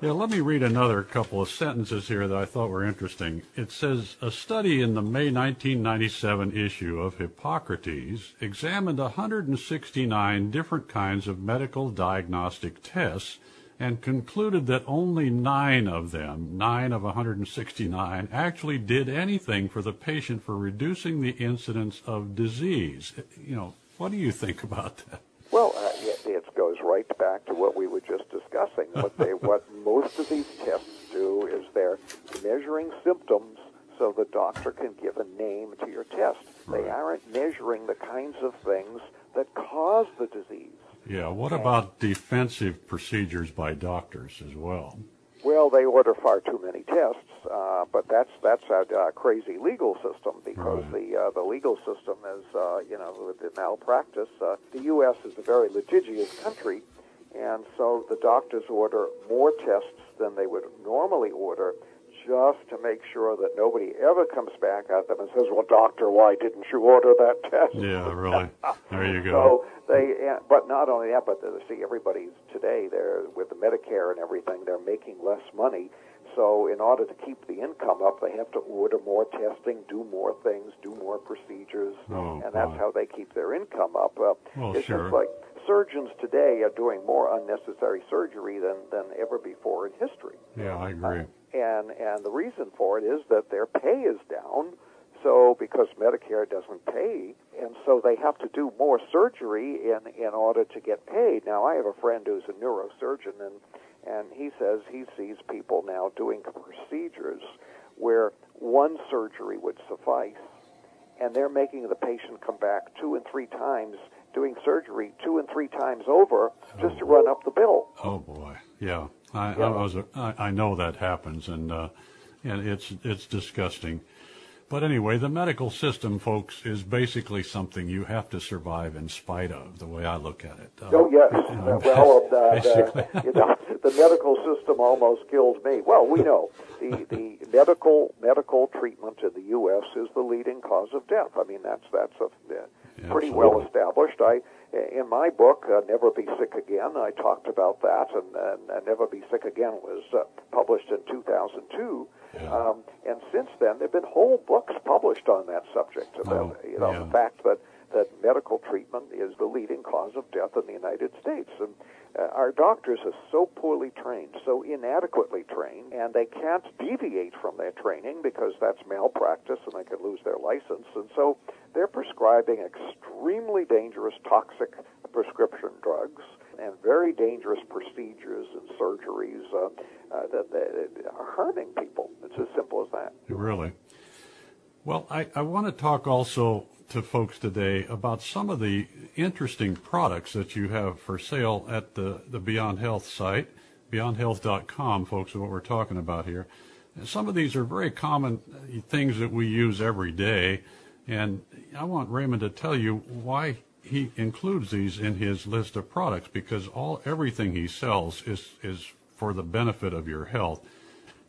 yeah. Let me read another couple of sentences here that I thought were interesting. It says a study in the May 1997 issue of Hippocrates examined 169 different kinds of medical diagnostic tests and concluded that only nine of them, nine of 169, actually did anything for the patient for reducing the incidence of disease. You know, what do you think about that? Well, uh, it, it goes right back to what we were just discussing. What they, what most of these tests do is they're measuring symptoms so the doctor can give a name to your test. They aren't measuring the kinds of things that cause the disease. Yeah, what about defensive procedures by doctors as well? Well, they order far too many tests, uh, but that's that's a uh, crazy legal system because Right. the uh, the legal system is uh, you know with the malpractice. Uh, the U.S. is a very litigious country, and so the doctors order more tests than they would normally order. Just to make sure that nobody ever comes back at them and says, "Well, doctor, why didn't you order that test?" Yeah, really. There you go. (laughs) So they, uh, but not only that, but they see everybody's today. They're with the Medicare and everything. They're making less money. So in order to keep the income up, they have to order more testing, do more things, do more procedures, Oh, and that's how they keep their income up. Uh, Well, it's sure. just like surgeons today are doing more unnecessary surgery than than ever before in history Yeah, I agree. and and the reason for it is that their pay is down so because medicare doesn't pay and so they have to do more surgery in in order to get paid now i have a friend who's a neurosurgeon and and he says he sees people now doing procedures where one surgery would suffice and they're making the patient come back two and three times doing surgery two and three times over just to run up the bill Oh boy, yeah. I, I was I, I know that happens, and uh, and it's it's disgusting. But anyway, the medical system, folks, is basically something you have to survive in spite of. The way I look at it. Uh, Oh yes. know, (laughs) well, uh, basically. the, you know, the medical system almost killed me. Well, we know the the medical medical treatment in the U.S. is the leading cause of death. I mean, that's that's a, uh, pretty well established. I in my book, uh, Never Be Sick Again, I talked about that, and, and uh, Never Be Sick Again was uh, published in 2002. Yeah. Um, and since then, there have been whole books published on that subject. About, Oh, you know, yeah. the fact that that medical treatment is the leading cause of death in the United States. And uh, our doctors are so poorly trained, so inadequately trained, and they can't deviate from their training because that's malpractice and they could lose their license. And so they're prescribing extremely dangerous, toxic prescription drugs and very dangerous procedures and surgeries uh, uh, that, that are harming people. It's as simple as that. Really? Well, I, I want to talk also to folks today about some of the interesting products that you have for sale at the, the Beyond Health site. BeyondHealth.com, folks, is what we're talking about here. And some of these are very common things that we use every day. And I want Raymond to tell you why he includes these in his list of products because all everything he sells is, is for the benefit of your health.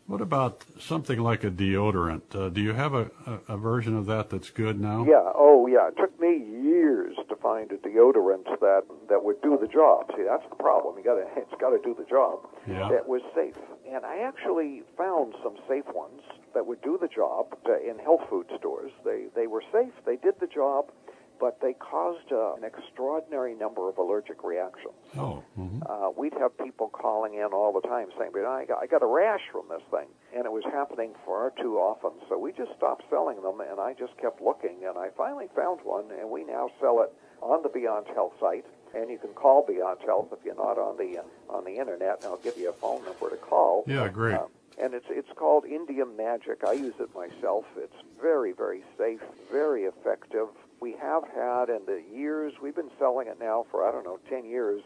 What about something like a deodorant? Uh, do you have a, a, a version of that that's good now? Yeah. Oh, yeah. It took me years to find a deodorant that that would do the job. See, that's the problem. You got to (laughs) it's got to do the job. Yeah. That was safe, and I actually found some safe ones that would do the job in health food stores. They they were safe. They did the job, but they caused uh, an extraordinary number of allergic reactions. Oh. hmm Uh, we'd have people calling in all the time saying, "But I got, I got a rash from this thing," and it was happening far too often. So we just stopped selling them, and I just kept looking, and I finally found one, and we now sell it on the Beyond Health site. And you can call Beyond Health if you're not on the uh, on the internet, and I'll give you a phone number to call. Yeah, great. Uh, and it's it's called Indium Magic. I use it myself. It's very very safe, very effective. We have had in the years we've been selling it now for I don't know ten years.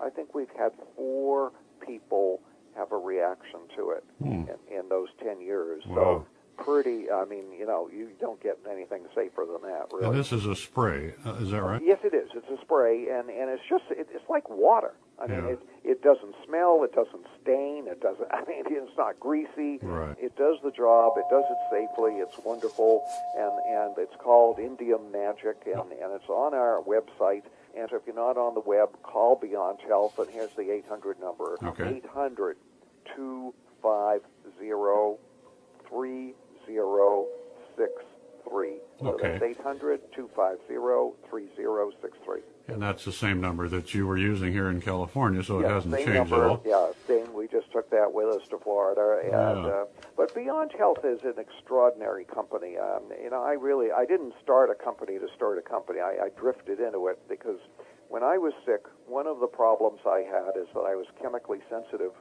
I think we've had four people have a reaction to it Hmm. in, in those ten years. Wow. So pretty. I mean, you know, you don't get anything safer than that, really. And this is a spray. Uh, is that right? Yes, it is. It's a spray, and and it's just it, it's like water. I mean, Yeah. it it doesn't smell, it doesn't stain, it doesn't. (laughs) I mean, it's not greasy. Right. It does the job. It does it safely. It's wonderful, and and it's called Indium Magic, and and it's on our website. And if you're not on the web, call Beyond Health, and here's the 800 number. Okay. 800 250 3063. So Okay. that's 800 250 3063. And that's the same number that you were using here in California, so it hasn't changed number. at all. Yeah, same. We just took that with us to Florida, and Yeah. uh, but Beyond Health is an extraordinary company. Um, you know, I really I didn't start a company to start a company. I, I drifted into it because when I was sick, one of the problems I had is that I was chemically sensitive,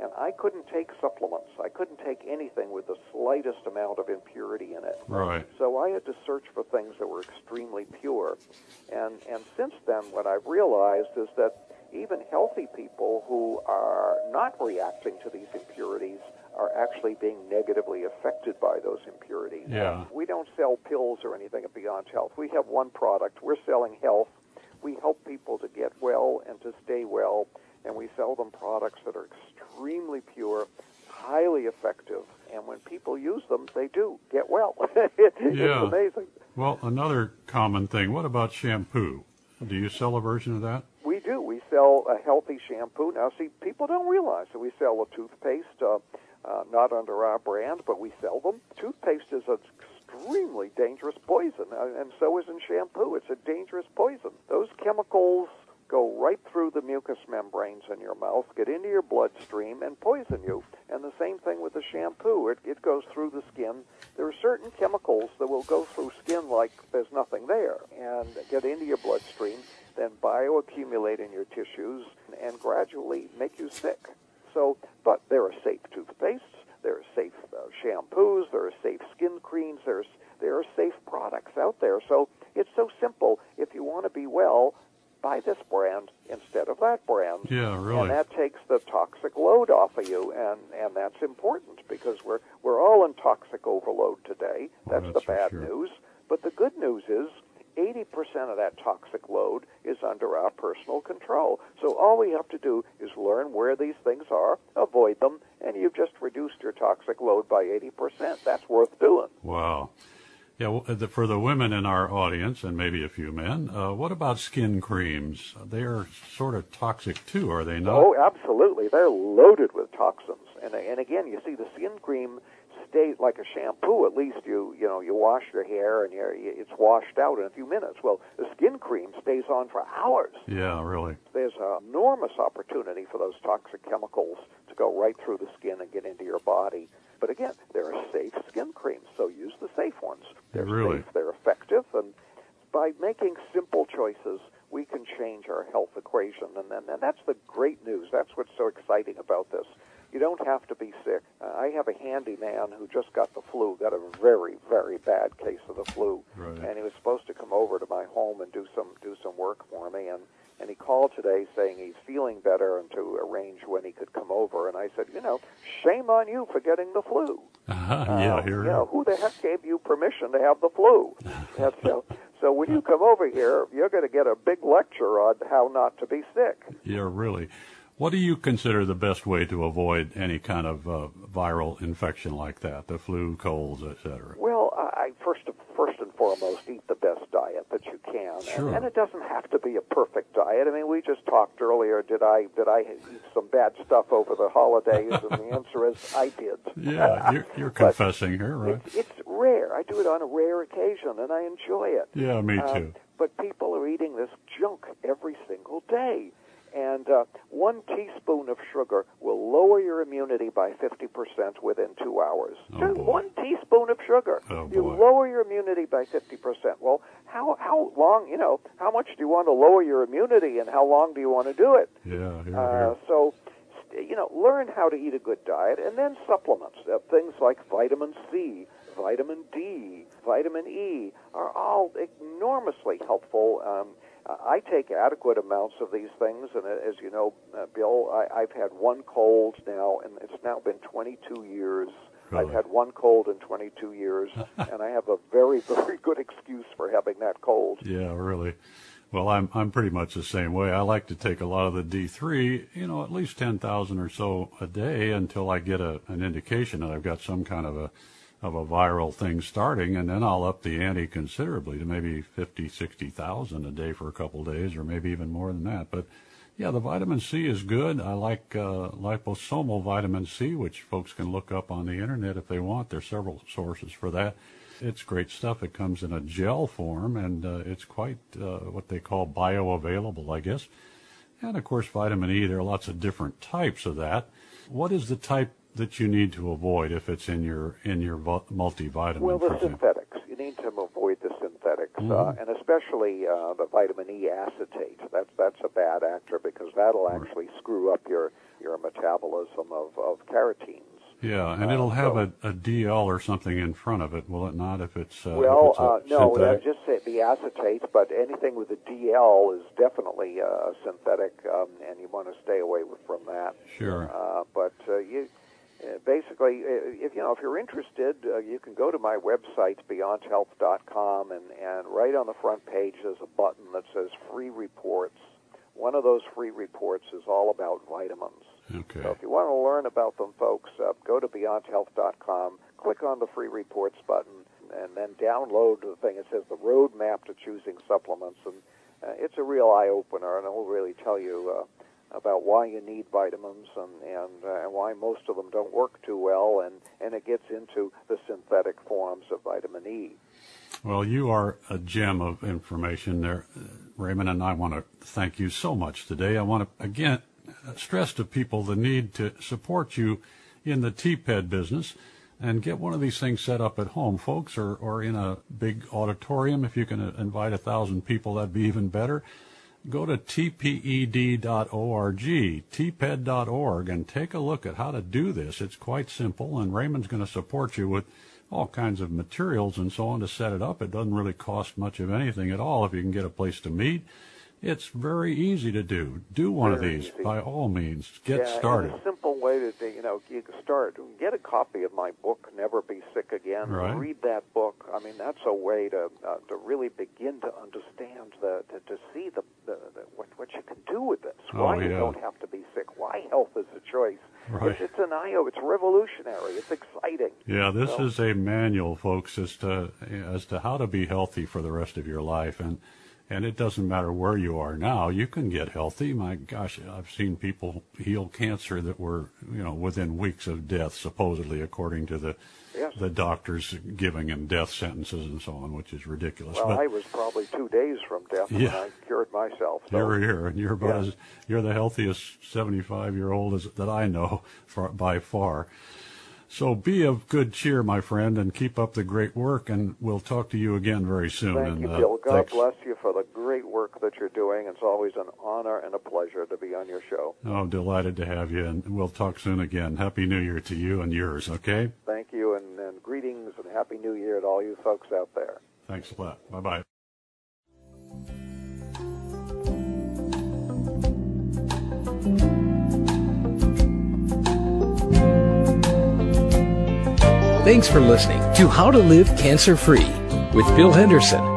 and I couldn't take supplements. I couldn't take anything with the slightest amount of impurity in it. Right. So I had to search for things that were extremely pure. And and since then what I've realized is that even healthy people who are not reacting to these impurities are actually being negatively affected by those impurities. Yeah. We don't sell pills or anything at Beyond Health. We have one product. We're selling health. We help people to get well and to stay well, and we sell them products that are extremely pure, highly effective, and when people use them, they do get well. (laughs) It's Yeah. amazing. Well, another common thing. What about shampoo? Do you sell a version of that? We do. We sell a healthy shampoo. Now, see, people don't realize that we sell a toothpaste, uh, uh, not under our brand, but we sell them. Toothpaste is an extremely dangerous poison, uh, and so is in shampoo. It's a dangerous poison. Those chemicals go right through the mucous membranes in your mouth, get into your bloodstream, and poison you. And the same thing with the shampoo. It, it goes through the skin. There are certain chemicals that will go through skin like there's nothing there and get into your bloodstream, then bioaccumulate in your tissues, and gradually make you sick. So, but there are safe toothpastes, there are safe uh, shampoos, there are safe skin creams, there's there are safe products out there. So it's so simple. If you want to be well, buy this brand instead of that brand. Yeah, really. And that takes the toxic load off of you, and and that's important because we're we're all in toxic overload today. Oh, That's, that's the bad sure. news. But the good news is. 80% of that toxic load is under our personal control. So all we have to do is learn where these things are, avoid them, and you've just reduced your toxic load by 80%. That's worth doing. Wow. Yeah, the, for the women in our audience, and maybe a few men, uh, what about skin creams? They are sort of toxic too, are they not? Oh, absolutely. They're loaded with toxins. And and again, you see the skin cream stays like a shampoo. At least you you know you wash your hair and you're, it's washed out in a few minutes. Well, the skin cream stays on for hours. Yeah, really. There's an enormous opportunity for those toxic chemicals to go right through the skin and get into your body. But again, there are safe skin creams, so use the safe ones. They're Really? safe, they're effective, and by making simple choices, we can change our health equation. And, then and that's the great news. That's what's so exciting about this. You don't have to be sick. Uh, I have a handyman who just got the flu, got a very, very bad case of the flu, Right. and he was supposed to come over to my home and do some do some work for me. And and he called today saying he's feeling better and to arrange when he could come over. And I said, you know, shame on you for getting the flu. Uh-huh, yeah, Uh, here. You know, who the heck gave you permission to have the flu? (laughs) And so, so when you come over here, you're going to get a big lecture on how not to be sick. Yeah, really. What do you consider the best way to avoid any kind of uh, viral infection like that, the flu, colds, etc.? Well, I first first and foremost eat the best diet that you can, sure. and, and, it doesn't have to be a perfect diet. I mean, we just talked earlier. Did I did I eat some bad stuff over the holidays? and the (laughs) answer is I did. Yeah, (laughs) you're, you're confessing here, right? It's, it's, rare. I do it on a rare occasion, and I enjoy it. Yeah, me um, too. but people are eating this junk every single day. And uh, one teaspoon of sugar will lower your immunity by 50% within two hours. Oh, Just boy. one teaspoon of sugar. Oh, you boy. lower your immunity by 50%. Well, how, how long, you know, how much do you want to lower your immunity and how long do you want to do it? Yeah, here, Uh, here. so, st- you know, learn how to eat a good diet and then supplements. Uh, things like vitamin C, vitamin D, vitamin E are all enormously helpful. Um, I take adequate amounts of these things, and uh, as you know, uh, Bill, I, I've had one cold now, and it's now been 22 years. Really? I've had one cold in 22 years, (laughs) and I have a very, (laughs) very good excuse for having that cold. Yeah, really. Well, I'm I'm pretty much the same way. I like to take a lot of the D3, you know, at least 10,000 or so a day until I get a an indication that I've got some kind of a of a viral thing starting, and then I'll up the ante considerably to maybe 50, 60,000 a day for a couple days, or maybe even more than that. But yeah, the vitamin C is good. I like uh, liposomal vitamin C, which folks can look up on the internet if they want. There's several sources for that. It's great stuff. It comes in a gel form, and uh, it's quite uh, what they call bioavailable, I guess. And of course, vitamin E. There are lots of different types of that. What is the type that you need to avoid if it's in your in your multivitamin? Well, the synthetics. You need to avoid the synthetics, uh, Mhm. and especially uh, the vitamin E acetate. That's that's a bad actor because that'll Right. actually screw up your your metabolism of of carotenes. Yeah, and Uh, it'll have so- a, a DL or something in front of it, will it not? If it's uh, if well, it's a uh, no, uh, synthetic? just say the acetate, but anything with a DL is definitely uh, synthetic, um, and you want to stay away from that. Sure. Uh, but uh, you uh, basically, uh, if you know, if you're interested, uh, you can go to my website beyondhealth.com, and and right on the front page there's a button that says free reports. One of those free reports is all about vitamins. Okay. So if you want to learn about them, folks, uh, go to beyondhealth.com, click on the free reports button, and then download the thing. It says the roadmap to choosing supplements, and uh, it's a real eye opener, and it will really tell you uh, about why you need vitamins and and, uh, why most of them don't work too well, and and it gets into the synthetic forms of vitamin E. Well, you are a gem of information there, uh, Raymond, and I want to thank you so much today. I want to again stress to people the need to support you in the TPED business and get one of these things set up at home, folks, or, or in a big auditorium. If you can uh, invite a thousand people, that'd be even better. Go to tped.org, tped.org, and take a look at how to do this. It's quite simple, and Raymond's going to support you with all kinds of materials and so on to set it up. It doesn't really cost much of anything at all if you can get a place to meet. It's very easy to do. Do one of these easy. by all means. Get yeah, started. It's a simple way to, you know, you can start. Get a copy of my book, Never Be Sick Again. Right. Read that book. I mean, that's a way to uh, to really begin to understand the to, to see the, the, the what what you can do with this. Oh, why you don't have to be sick. Why health is a choice. Right. It's, it's an IO. It's revolutionary. It's exciting. Yeah, this So- is a manual, folks, as to as to how to be healthy for the rest of your life, and and it doesn't matter where you are now. You can get healthy. My gosh, I've seen people heal cancer that were you know within weeks of death, supposedly according to the Yes. the doctors giving them death sentences and so on, which is ridiculous. Well, but I was probably two days from death when I cured myself. So you're here, and you're about Yeah. as you're the healthiest 75 year old as that I know for, by far. So be of good cheer, my friend, and keep up the great work. And we'll talk to you again very soon. Thank and, you, uh, Bill. God thanks. bless you for the great work that you're doing. It's always an honor and a pleasure to be on your show. Oh, delighted to have you, and we'll talk soon again. Happy New Year to you and yours. Okay. Thank you, and, and greetings and Happy New Year to all you folks out there. Thanks a lot. Bye bye. Thanks for listening to How to Live Cancer Free with Bill Henderson.